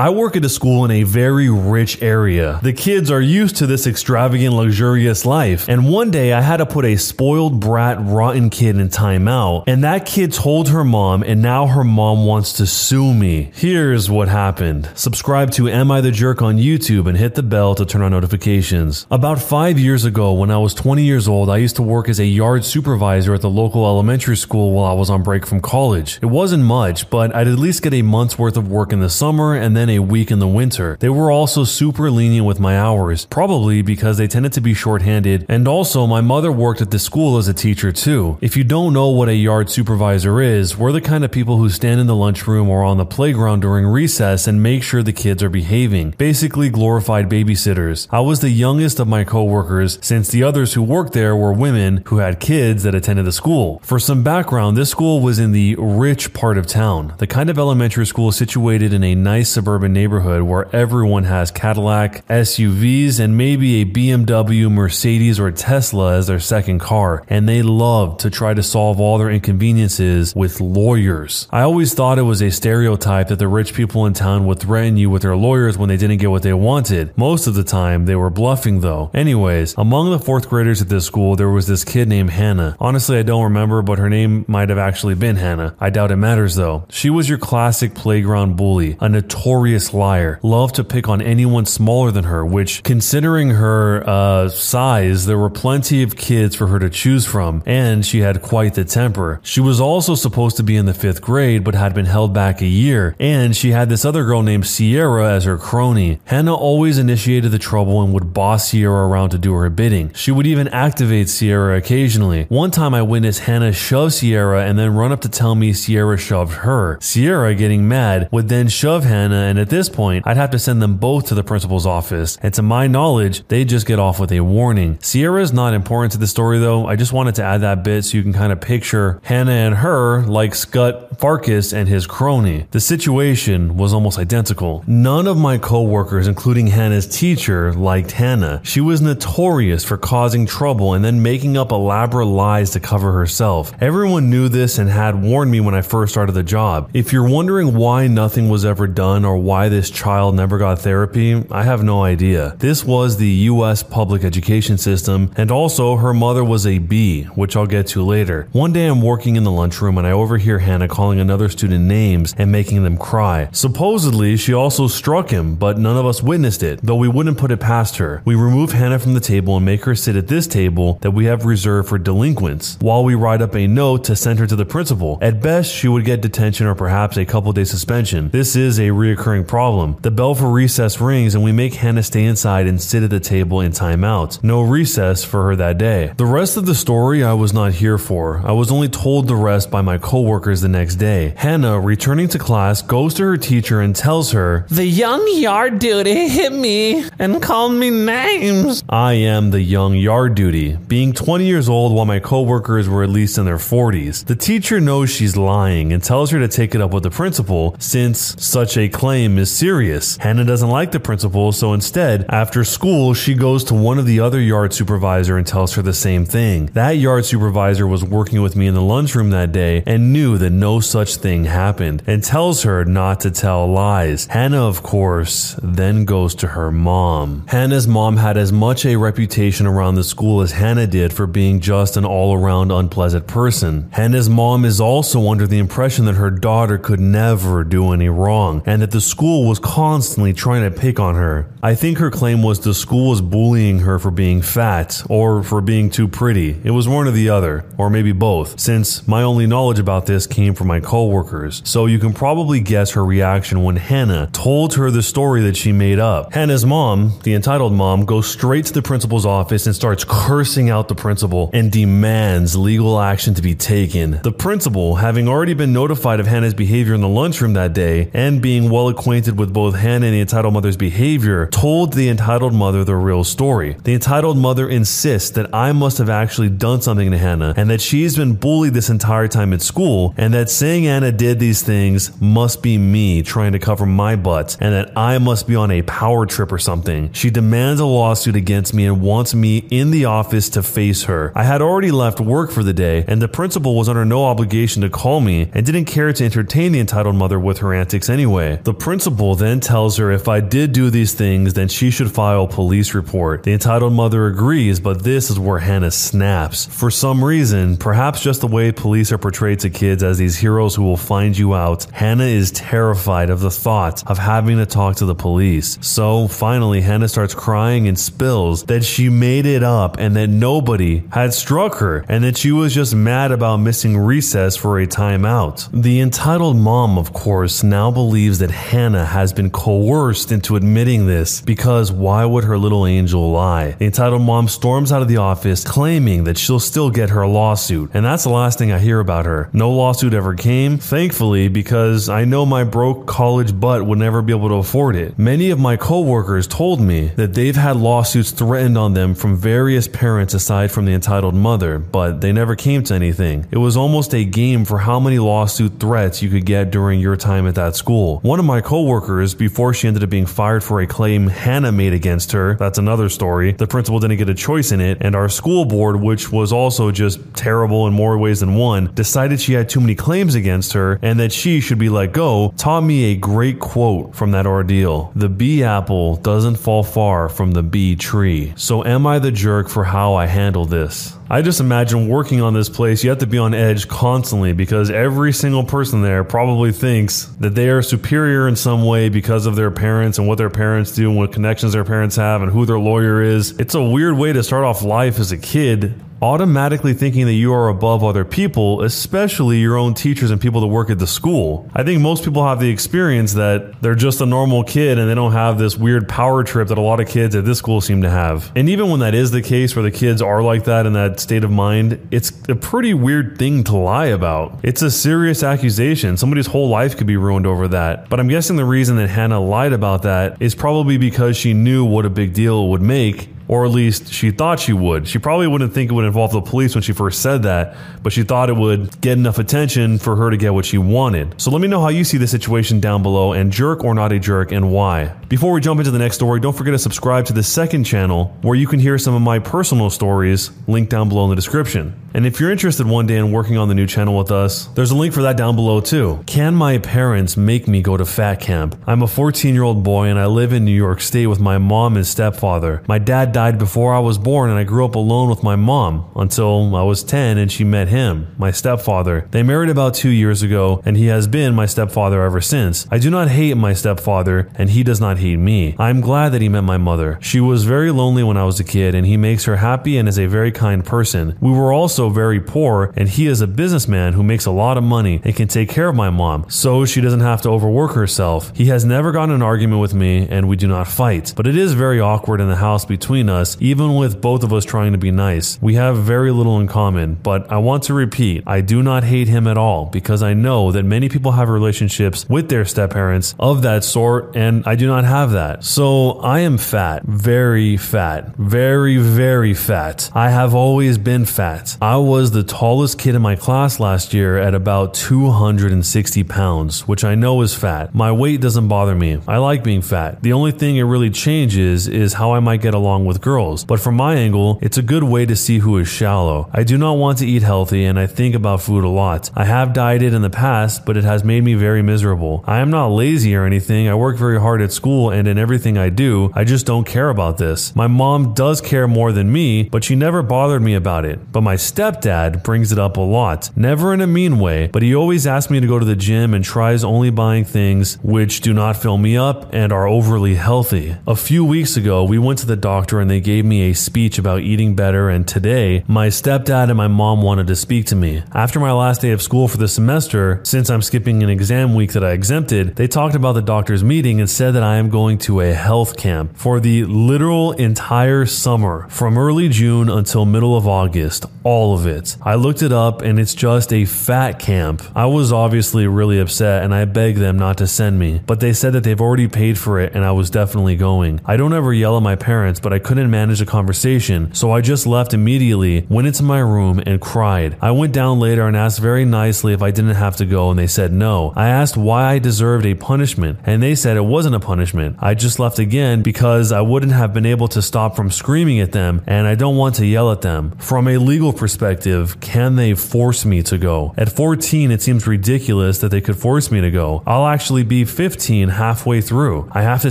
I work at a school in a very rich area. The kids are used to this extravagant, luxurious life. And one day I had to put a spoiled brat, rotten kid in timeout. And that kid told her mom, and now her mom wants to sue me. Here's what happened. Subscribe to Am I the Jerk on YouTube and hit the bell to turn on notifications. About five years ago, when I was 20 years old, I used to work as a yard supervisor at the local elementary school while I was on break from college. It wasn't much, but I'd at least get a month's worth of work in the summer and then a week in the winter. They were also super lenient with my hours, probably because they tended to be shorthanded, and also my mother worked at the school as a teacher too. If you don't know what a yard supervisor is, we're the kind of people who stand in the lunchroom or on the playground during recess and make sure the kids are behaving. Basically glorified babysitters. I was the youngest of my coworkers since the others who worked there were women who had kids that attended the school. For some background, this school was in the rich part of town, the kind of elementary school situated in a nice suburban neighborhood where everyone has Cadillac, SUVs, and maybe a BMW, Mercedes, or Tesla as their second car, and they love to try to solve all their inconveniences with lawyers. I always thought it was a stereotype that the rich people in town would threaten you with their lawyers when they didn't get what they wanted. Most of the time, they were bluffing though. Anyways, among the fourth graders at this school, there was this kid named Hannah. Honestly, I don't remember, but her name might have actually been Hannah. I doubt it matters though. She was your classic playground bully, a notorious liar, loved to pick on anyone smaller than her, which, considering her uh, size, there were plenty of kids for her to choose from, and she had quite the temper. She was also supposed to be in the fifth grade, but had been held back a year, and she had this other girl named Sierra as her crony. Hannah always initiated the trouble and would boss Sierra around to do her bidding. She would even activate Sierra occasionally. One time I witnessed Hannah shove Sierra and then run up to tell me Sierra shoved her. Sierra, getting mad, would then shove Hannah, and at this point, I'd have to send them both to the principal's office. And to my knowledge, they just get off with a warning. Sierra is not important to the story though. I just wanted to add that bit so you can kind of picture Hannah and her like Scut Farkus and his crony. The situation was almost identical. None of my coworkers, including Hannah's teacher, liked Hannah. She was notorious for causing trouble and then making up elaborate lies to cover herself. Everyone knew this and had warned me when I first started the job. If you're wondering why nothing was ever done or why this child never got therapy, I have no idea. This was the US public education system, and also her mother was a B, which I'll get to later. One day I'm working in the lunchroom and I overhear Hannah calling another student names and making them cry. Supposedly, she also struck him, but none of us witnessed it, though we wouldn't put it past her. We remove Hannah from the table and make her sit at this table that we have reserved for delinquents, while we write up a note to send her to the principal. At best, she would get detention or perhaps a couple day suspension. This is a reoccurring problem. The bell for recess rings and we make Hannah stay inside and sit at the table in timeout. No recess for her that day. The rest of the story I was not here for. I was only told the rest by my coworkers the next day. Hannah, returning to class, goes to her teacher and tells her, The young yard duty hit me and called me names. I am the young yard duty, being 20 years old while my coworkers were at least in their 40s. The teacher knows she's lying and tells her to take it up with the principal since such a claim is serious. Hannah doesn't like the principal, so instead, after school, she goes to one of the other yard supervisor and tells her the same thing. That yard supervisor was working with me in the lunchroom that day and knew that no such thing happened and tells her not to tell lies. Hannah, of course, then goes to her mom. Hannah's mom had as much a reputation around the school as Hannah did for being just an all around unpleasant person. Hannah's mom is also under the impression that her daughter could never do any wrong and that the school was constantly trying to pick on her. I think her claim was the school was bullying her for being fat or for being too pretty. It was one or the other, or maybe both, since my only knowledge about this came from my coworkers. So you can probably guess her reaction when Hannah told her the story that she made up. Hannah's mom, the entitled mom, goes straight to the principal's office and starts cursing out the principal and demands legal action to be taken. The principal, having already been notified of Hannah's behavior in the lunchroom that day and being well acquainted with both Hannah and the entitled mother's behavior, told the entitled mother the real story. The entitled mother insists that I must have actually done something to Hannah and that she's been bullied this entire time at school and that saying Hannah did these things must be me trying to cover my butt and that I must be on a power trip or something. She demands a lawsuit against me and wants me in the office to face her. I had already left work for the day and the principal was under no obligation to call me and didn't care to entertain the entitled mother with her antics anyway. The principal then tells her if I did do these things, then she should file a police report. The entitled mother agrees, but this is where Hannah snaps. For some reason, perhaps just the way police are portrayed to kids as these heroes who will find you out, Hannah is terrified of the thought of having to talk to the police. So finally, Hannah starts crying and spills that she made it up and that nobody had struck her and that she was just mad about missing recess for a timeout. The entitled mom, of course, now believes that Hannah has been coerced into admitting this because why would her little angel lie? The entitled mom storms out of the office claiming that she'll still get her lawsuit. And that's the last thing I hear about her. No lawsuit ever came, thankfully, because I know my broke college butt would never be able to afford it. Many of my coworkers told me that they've had lawsuits threatened on them from various parents aside from the entitled mother, but they never came to anything. It was almost a game for how many lawsuit threats you could get during your time at that school. One of my coworkers, before she ended up being fired for a claim Hannah made against her, that's another story. The principal didn't get a choice in it, and our school board, which was also just terrible in more ways than one, decided she had too many claims against her and that she should be let go, taught me a great quote from that ordeal. The bee apple doesn't fall far from the bee tree. So am I the jerk for how I handle this? I just imagine working on this place, you have to be on edge constantly because every single person there probably thinks that they are superior in some way because of their parents and what their parents do and what connections their parents have and who their lawyer is. It's a weird way to start off life as a kid automatically thinking that you are above other people, especially your own teachers and people that work at the school. I think most people have the experience that they're just a normal kid and they don't have this weird power trip that a lot of kids at this school seem to have. And even when that is the case, where the kids are like that in that state of mind, it's a pretty weird thing to lie about. It's a serious accusation. Somebody's whole life could be ruined over that. But I'm guessing the reason that Hannah lied about that is probably because she knew what a big deal it would make or at least she thought she would. She probably wouldn't think it would involve the police when she first said that, but she thought it would get enough attention for her to get what she wanted. So let me know how you see the situation down below and jerk or not a jerk and why. Before we jump into the next story, don't forget to subscribe to the second channel where you can hear some of my personal stories linked down below in the description. And if you're interested one day in working on the new channel with us, there's a link for that down below too. Can my parents make me go to fat camp? I'm a 14 year old boy and I live in New York State with my mom and stepfather. My dad died before I was born and I grew up alone with my mom until I was 10 and she met him, my stepfather. They married about two years ago and he has been my stepfather ever since. I do not hate my stepfather and he does not hate me. I'm glad that he met my mother. She was very lonely when I was a kid and he makes her happy and is a very kind person. We were also very poor, and he is a businessman who makes a lot of money and can take care of my mom, so she doesn't have to overwork herself. He has never gotten an argument with me, and we do not fight. But it is very awkward in the house between us, even with both of us trying to be nice. We have very little in common, but I want to repeat I do not hate him at all because I know that many people have relationships with their step parents of that sort, and I do not have that. So I am fat, very fat, very, very fat. I have always been fat. Was the tallest kid in my class last year at about 260 pounds, which I know is fat. My weight doesn't bother me. I like being fat. The only thing it really changes is how I might get along with girls. But from my angle, it's a good way to see who is shallow. I do not want to eat healthy and I think about food a lot. I have dieted in the past, but it has made me very miserable. I am not lazy or anything. I work very hard at school and in everything I do. I just don't care about this. My mom does care more than me, but she never bothered me about it. But my stepdad brings it up a lot. Never in a mean way, but he always asks me to go to the gym and tries only buying things which do not fill me up and are overly healthy. A few weeks ago, we went to the doctor and they gave me a speech about eating better, and today, my stepdad and my mom wanted to speak to me. After my last day of school for the semester, since I'm skipping an exam week that I exempted, they talked about the doctor's meeting and said that I am going to a health camp for the literal entire summer from early June until middle of August, all of it. I looked it up and it's just a fat camp. I was obviously really upset and I begged them not to send me, but they said that they've already paid for it and I was definitely going. I don't ever yell at my parents, but I couldn't manage a conversation, so I just left immediately, went into my room and cried. I went down later and asked very nicely if I didn't have to go and they said no. I asked why I deserved a punishment and they said it wasn't a punishment. I just left again because I wouldn't have been able to stop from screaming at them and I don't want to yell at them. From a legal perspective, perspective, can they force me to go? At 14, it seems ridiculous that they could force me to go. I'll actually be 15 halfway through. I have to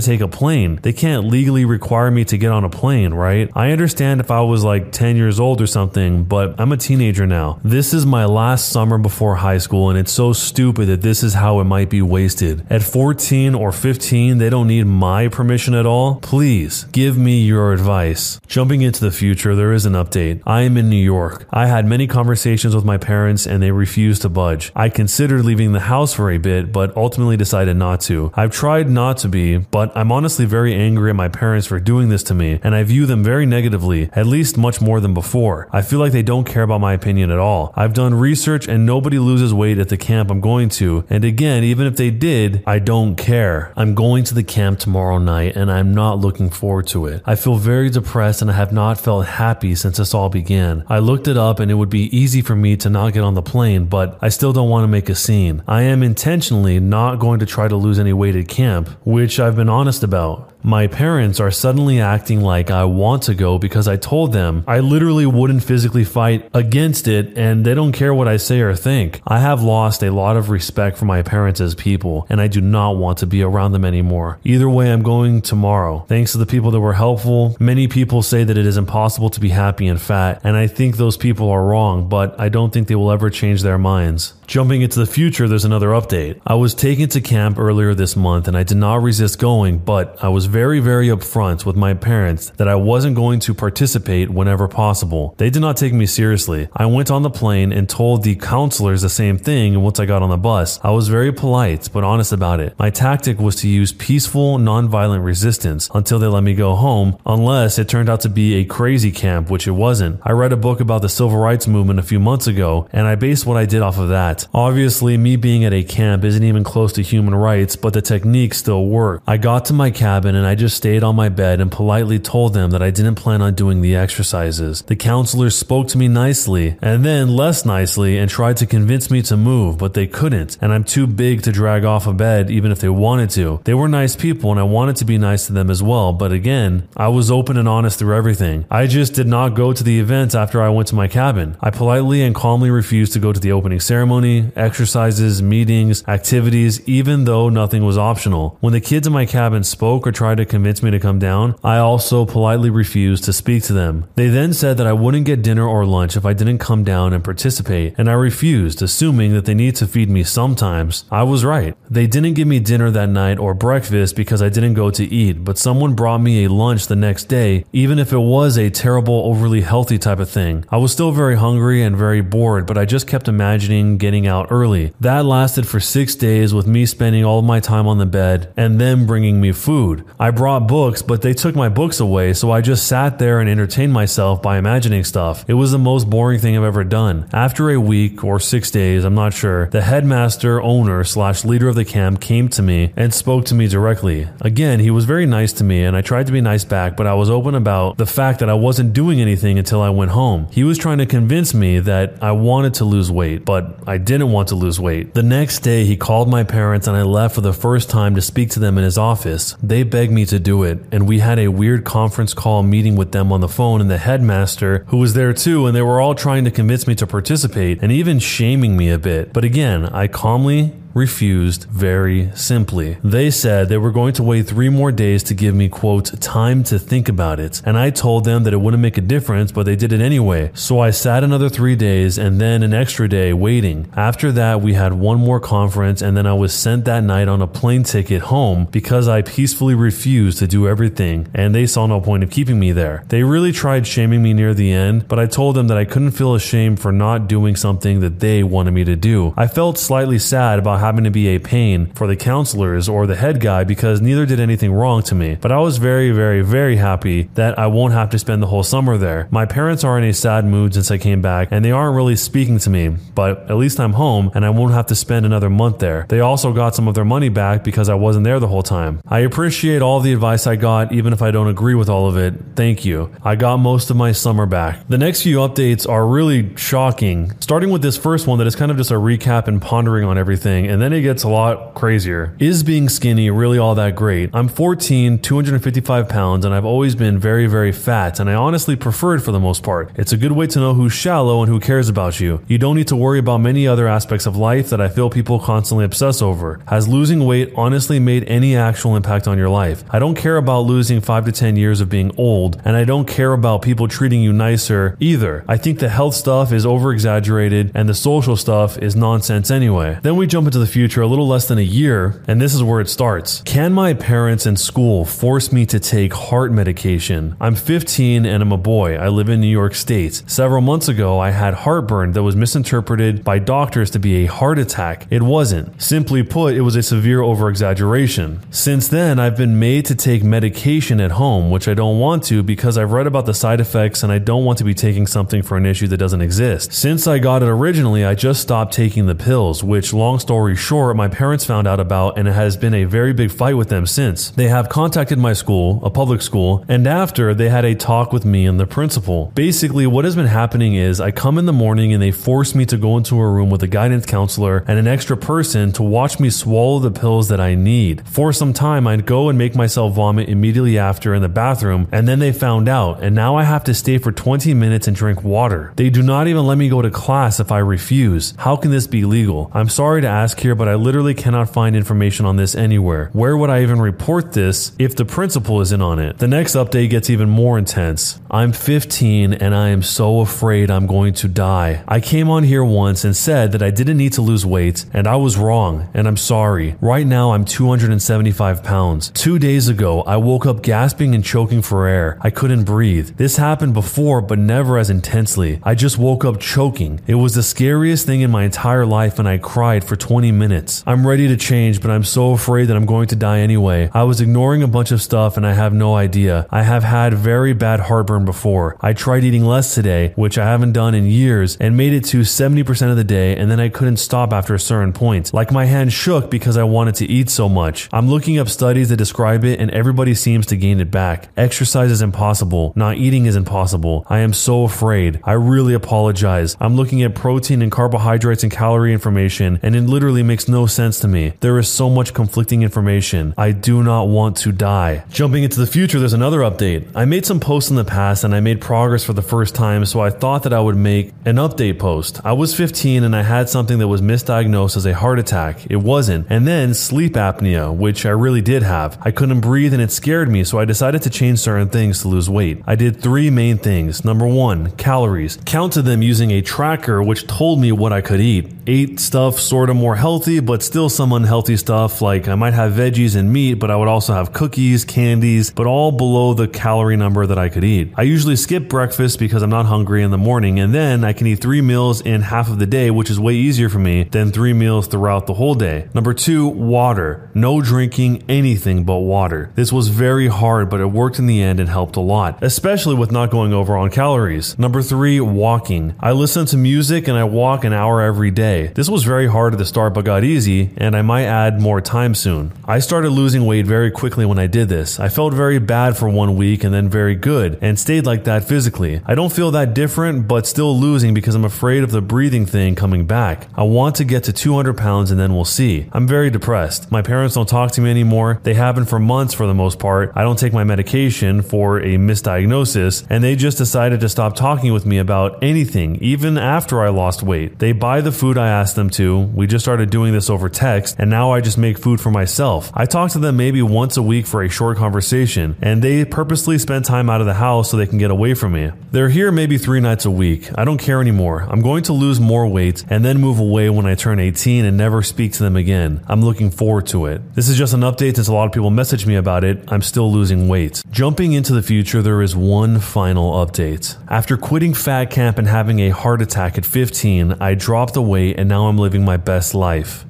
take a plane. They can't legally require me to get on a plane, right? I understand if I was like 10 years old or something, but I'm a teenager now. This is my last summer before high school, and it's so stupid that this is how it might be wasted. At 14 or 15, they don't need my permission at all. Please give me your advice. Jumping into the future, there is an update. I am in New York. I had many conversations with my parents and they refused to budge. I considered leaving the house for a bit, but ultimately decided not to. I've tried not to be, but I'm honestly very angry at my parents for doing this to me, and I view them very negatively, at least much more than before. I feel like they don't care about my opinion at all. I've done research and nobody loses weight at the camp I'm going to, and again, even if they did, I don't care. I'm going to the camp tomorrow night and I'm not looking forward to it. I feel very depressed and I have not felt happy since this all began. I looked it up and it would be easy for me to not get on the plane, but I still don't want to make a scene. I am intentionally not going to try to lose any weight at camp, which I've been honest about. My parents are suddenly acting like I want to go because I told them I literally wouldn't physically fight against it and they don't care what I say or think. I have lost a lot of respect for my parents as people and I do not want to be around them anymore. Either way, I'm going tomorrow. Thanks to the people that were helpful. Many people say that it is impossible to be happy and fat, and I think those people are wrong, but I don't think they will ever change their minds. Jumping into the future, there's another update. I was taken to camp earlier this month and I did not resist going, but I was very, very upfront with my parents that I wasn't going to participate whenever possible. They did not take me seriously. I went on the plane and told the counselors the same thing once I got on the bus. I was very polite, but honest about it. My tactic was to use peaceful, nonviolent resistance until they let me go home, unless it turned out to be a crazy camp, which it wasn't. I read a book about the civil rights movement a few months ago, and I based what I did off of that. Obviously, me being at a camp isn't even close to human rights, but the technique still worked. I got to my cabin and I just stayed on my bed and politely told them that I didn't plan on doing the exercises. The counselors spoke to me nicely and then less nicely and tried to convince me to move, but they couldn't, and I'm too big to drag off a bed even if they wanted to. They were nice people and I wanted to be nice to them as well, but again, I was open and honest through everything. I just did not go to the event after I went to my cabin. I politely and calmly refused to go to the opening ceremony, exercises, meetings, activities, even though nothing was optional. When the kids in my cabin spoke or tried to convince me to come down, I also politely refused to speak to them. They then said that I wouldn't get dinner or lunch if I didn't come down and participate, and I refused, assuming that they need to feed me sometimes. I was right. They didn't give me dinner that night or breakfast because I didn't go to eat, but someone brought me a lunch the next day, even if it was a terrible, overly healthy type of thing. I was still very hungry and very bored, but I just kept imagining getting out early. That lasted for six days with me spending all of my time on the bed and them bringing me food. I brought books, but they took my books away, so I just sat there and entertained myself by imagining stuff. It was the most boring thing I've ever done. After a week or six days, I'm not sure, the headmaster, owner, slash leader of the camp came to me and spoke to me directly. Again, he was very nice to me and I tried to be nice back, but I was open about the fact that I wasn't doing anything until I went home. He was trying to convince me that I wanted to lose weight, but I didn't want to lose weight. The next day, he called my parents and I left for the first time to speak to them in his office. They begged me to do it, and we had a weird conference call meeting with them on the phone and the headmaster, who was there too, and they were all trying to convince me to participate and even shaming me a bit. But again, I calmly refused very simply. They said they were going to wait three more days to give me, quote, time to think about it. And I told them that it wouldn't make a difference, but they did it anyway. So I sat another three days and then an extra day waiting. After that, we had one more conference and then I was sent that night on a plane ticket home because I peacefully refused to do everything and they saw no point of keeping me there. They really tried shaming me near the end, but I told them that I couldn't feel ashamed for not doing something that they wanted me to do. I felt slightly sad about having to be a pain for the counselors or the head guy because neither did anything wrong to me. But I was very, very, very happy that I won't have to spend the whole summer there. My parents are in a sad mood since I came back and they aren't really speaking to me, but at least I'm home and I won't have to spend another month there. They also got some of their money back because I wasn't there the whole time. I appreciate all the advice I got, even if I don't agree with all of it. Thank you. I got most of my summer back. The next few updates are really shocking, starting with this first one that is kind of just a recap and pondering on everything. And and then it gets a lot crazier. Is being skinny really all that great? I'm 14, 255 pounds, and I've always been very, very fat, and I honestly prefer it for the most part. It's a good way to know who's shallow and who cares about you. You don't need to worry about many other aspects of life that I feel people constantly obsess over. Has losing weight honestly made any actual impact on your life? I don't care about losing 5 to 10 years of being old, and I don't care about people treating you nicer either. I think the health stuff is over exaggerated and the social stuff is nonsense anyway. Then we jump into the future a little less than a year, and this is where it starts. Can my parents and school force me to take heart medication? I'm 15 and I'm a boy. I live in New York State. Several months ago, I had heartburn that was misinterpreted by doctors to be a heart attack. It wasn't. Simply put, it was a severe over exaggeration. Since then, I've been made to take medication at home, which I don't want to because I've read about the side effects and I don't want to be taking something for an issue that doesn't exist. Since I got it originally, I just stopped taking the pills, which, long story short, my parents found out about and it has been a very big fight with them since. They have contacted my school, a public school, and after they had a talk with me and the principal. Basically, what has been happening is I come in the morning and they force me to go into a room with a guidance counselor and an extra person to watch me swallow the pills that I need. For some time, I'd go and make myself vomit immediately after in the bathroom, and then they found out, and now I have to stay for 20 minutes and drink water. They do not even let me go to class if I refuse. How can this be legal? I'm sorry to ask here, but I literally cannot find information on this anywhere. Where would I even report this if the principal is in on it? The next update gets even more intense. I'm 15 and I am so afraid I'm going to die. I came on here once and said that I didn't need to lose weight, and I was wrong, and I'm sorry. Right now, I'm 275 pounds. Two days ago, I woke up gasping and choking for air. I couldn't breathe. This happened before, but never as intensely. I just woke up choking. It was the scariest thing in my entire life, and I cried for 20 minutes. I'm ready to change, but I'm so afraid that I'm going to die anyway. I was ignoring a bunch of stuff, and I have no idea. I have had very bad heartburn before. I tried eating less today, which I haven't done in years, and made it to 70% of the day, and then I couldn't stop after a certain point. Like my hand shook because I wanted to eat so much. I'm looking up studies that describe it, and everybody seems to gain it back. Exercise is impossible. Not eating is impossible. I am so afraid. I really apologize. I'm looking at protein and carbohydrates and calorie information, and in literally makes no sense to me. There is so much conflicting information. I do not want to die. Jumping into the future, there's another update. I made some posts in the past and I made progress for the first time, so I thought that I would make an update post. I was 15 and I had something that was misdiagnosed as a heart attack. It wasn't. And then sleep apnea, which I really did have. I couldn't breathe and it scared me, so I decided to change certain things to lose weight. I did three main things. Number one, calories. Counted them using a tracker which told me what I could eat. Ate stuff sort of more healthy, but still some unhealthy stuff, like I might have veggies and meat, but I would also have cookies, candies, but all below the calorie number that I could eat. I usually skip breakfast because I'm not hungry in the morning, and then I can eat three meals in half of the day, which is way easier for me than three meals throughout the whole day. Number two, water. No drinking anything but water. This was very hard, but it worked in the end and helped a lot, especially with not going over on calories. Number three, walking. I listen to music and I walk an hour every day. This was very hard at the start, got easy, and I might add more time soon. I started losing weight very quickly when I did this. I felt very bad for one week and then very good, and stayed like that physically. I don't feel that different, but still losing because I'm afraid of the breathing thing coming back. I want to get to 200 pounds and then we'll see. I'm very depressed. My parents don't talk to me anymore. They haven't for months for the most part. I don't take my medication for a misdiagnosis, and they just decided to stop talking with me about anything, even after I lost weight. They buy the food I ask them to. We just started doing this over text, and now I just make food for myself. I talk to them maybe once a week for a short conversation, and they purposely spend time out of the house so they can get away from me. They're here maybe three nights a week. I don't care anymore. I'm going to lose more weight and then move away when I turn 18 and never speak to them again. I'm looking forward to it. This is just an update since a lot of people message me about it. I'm still losing weight. Jumping into the future, there is one final update. After quitting fat camp and having a heart attack at 15, I dropped the weight and now I'm living my best life.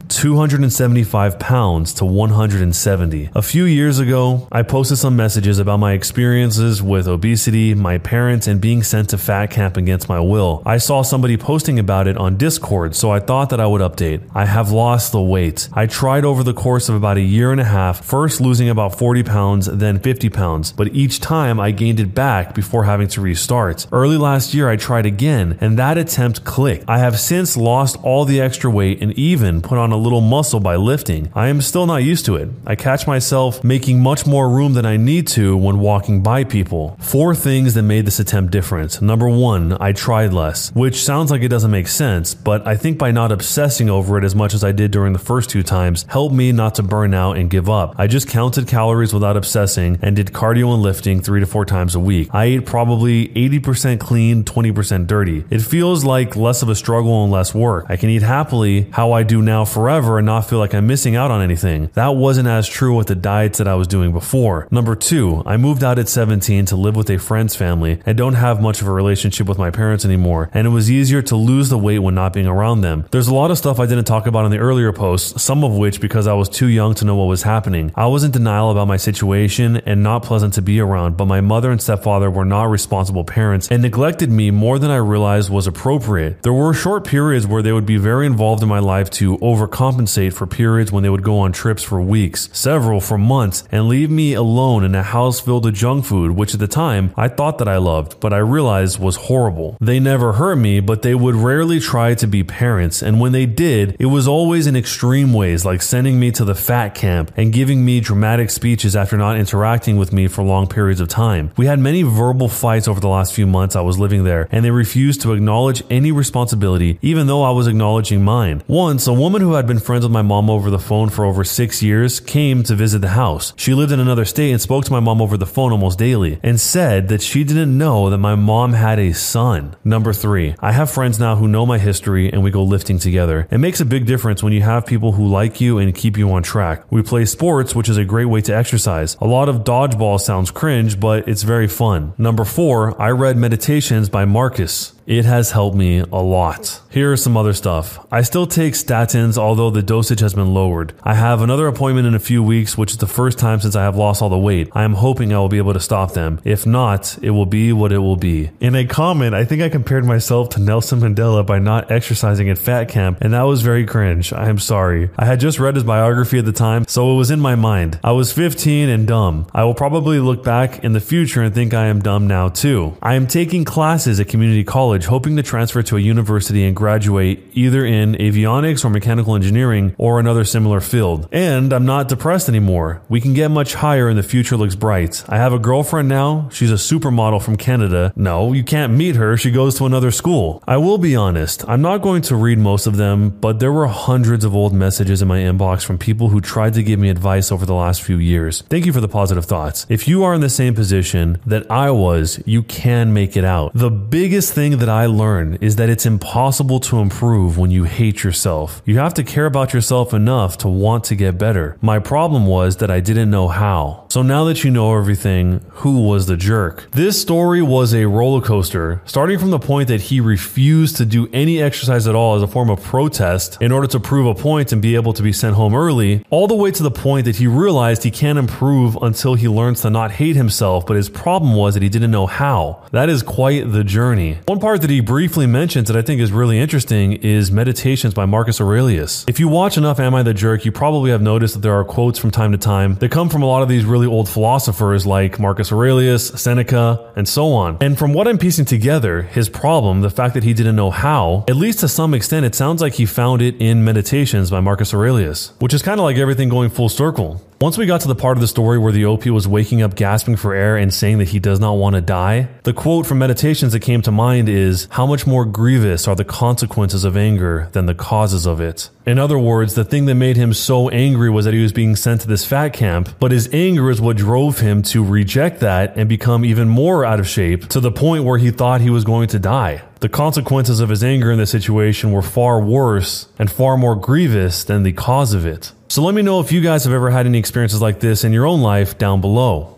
275 pounds to 170. A few years ago, I posted some messages about my experiences with obesity, my parents, and being sent to fat camp against my will. I saw somebody posting about it on Discord, so I thought that I would update. I have lost the weight. I tried over the course of about a year and a half, first losing about 40 pounds, then 50 pounds, but each time I gained it back before having to restart. Early last year, I tried again, and that attempt clicked. I have since lost all the extra weight and even even put on a little muscle by lifting. I am still not used to it. I catch myself making much more room than I need to when walking by people. Four things that made this attempt different. Number one, I tried less, which sounds like it doesn't make sense, but I think by not obsessing over it as much as I did during the first two times helped me not to burn out and give up. I just counted calories without obsessing and did cardio and lifting three to four times a week. I ate probably 80% clean, 20% dirty. It feels like less of a struggle and less work. I can eat happily how I do now forever and not feel like I'm missing out on anything. That wasn't as true with the diets that I was doing before. Number two, I moved out at 17 to live with a friend's family and don't have much of a relationship with my parents anymore, and it was easier to lose the weight when not being around them. There's a lot of stuff I didn't talk about in the earlier posts, some of which because I was too young to know what was happening. I was in denial about my situation and not pleasant to be around, but my mother and stepfather were not responsible parents and neglected me more than I realized was appropriate. There were short periods where they would be very involved in my life to overcompensate for periods when they would go on trips for weeks, several for months, and leave me alone in a house filled with junk food, which at the time I thought that I loved, but I realized was horrible. They never hurt me, but they would rarely try to be parents, and when they did, it was always in extreme ways, like sending me to the fat camp and giving me dramatic speeches after not interacting with me for long periods of time. We had many verbal fights over the last few months I was living there, and they refused to acknowledge any responsibility, even though I was acknowledging mine. Once, a woman who had been friends with my mom over the phone for over six years came to visit the house. She lived in another state and spoke to my mom over the phone almost daily, and said that she didn't know that my mom had a son. Number three, I have friends now who know my history and we go lifting together. It makes a big difference when you have people who like you and keep you on track. We play sports, which is a great way to exercise. A lot of dodgeball sounds cringe, but it's very fun. Number four, I read Meditations by Marcus. It has helped me a lot. Here is some other stuff. I still take statins, although the dosage has been lowered. I have another appointment in a few weeks, which is the first time since I have lost all the weight. I am hoping I will be able to stop them. If not, it will be what it will be. In a comment, I think I compared myself to Nelson Mandela by not exercising at fat camp, and that was very cringe. I am sorry. I had just read his biography at the time, so it was in my mind. I was 15 and dumb. I will probably look back in the future and think I am dumb now too. I am taking classes at community college, hoping to transfer to a university and graduate either in avionics or mechanical engineering or another similar field. And I'm not depressed anymore. We can get much higher and the future looks bright. I have a girlfriend now. She's a supermodel from Canada. No, you can't meet her. She goes to another school. I will be honest. I'm not going to read most of them, but there were hundreds of old messages in my inbox from people who tried to give me advice over the last few years. Thank you for the positive thoughts. If you are in the same position that I was, you can make it out. The biggest thing that I learned is that it's impossible to improve when you hate yourself. You have to care about yourself enough to want to get better. My problem was that I didn't know how. So now that you know everything, who was the jerk? This story was a roller coaster, starting from the point that he refused to do any exercise at all as a form of protest in order to prove a point and be able to be sent home early, all the way to the point that he realized he can't improve until he learns to not hate himself, but his problem was that he didn't know how. That is quite the journey. One part that he briefly mentions that I think is really interesting is Meditations by Marcus Aurelius. If you watch enough Am I the Jerk, you probably have noticed that there are quotes from time to time that come from a lot of these really old philosophers like Marcus Aurelius, Seneca, and so on. And from what I'm piecing together, his problem, the fact that he didn't know how, at least to some extent, it sounds like he found it in Meditations by Marcus Aurelius, which is kind of like everything going full circle. Once we got to the part of the story where the OP was waking up gasping for air and saying that he does not want to die, the quote from Meditations that came to mind is, How much more grievous are the consequences of anger than the causes of it? In other words, the thing that made him so angry was that he was being sent to this fat camp, but his anger is what drove him to reject that and become even more out of shape to the point where he thought he was going to die. The consequences of his anger in this situation were far worse and far more grievous than the cause of it. So let me know if you guys have ever had any experiences like this in your own life down below.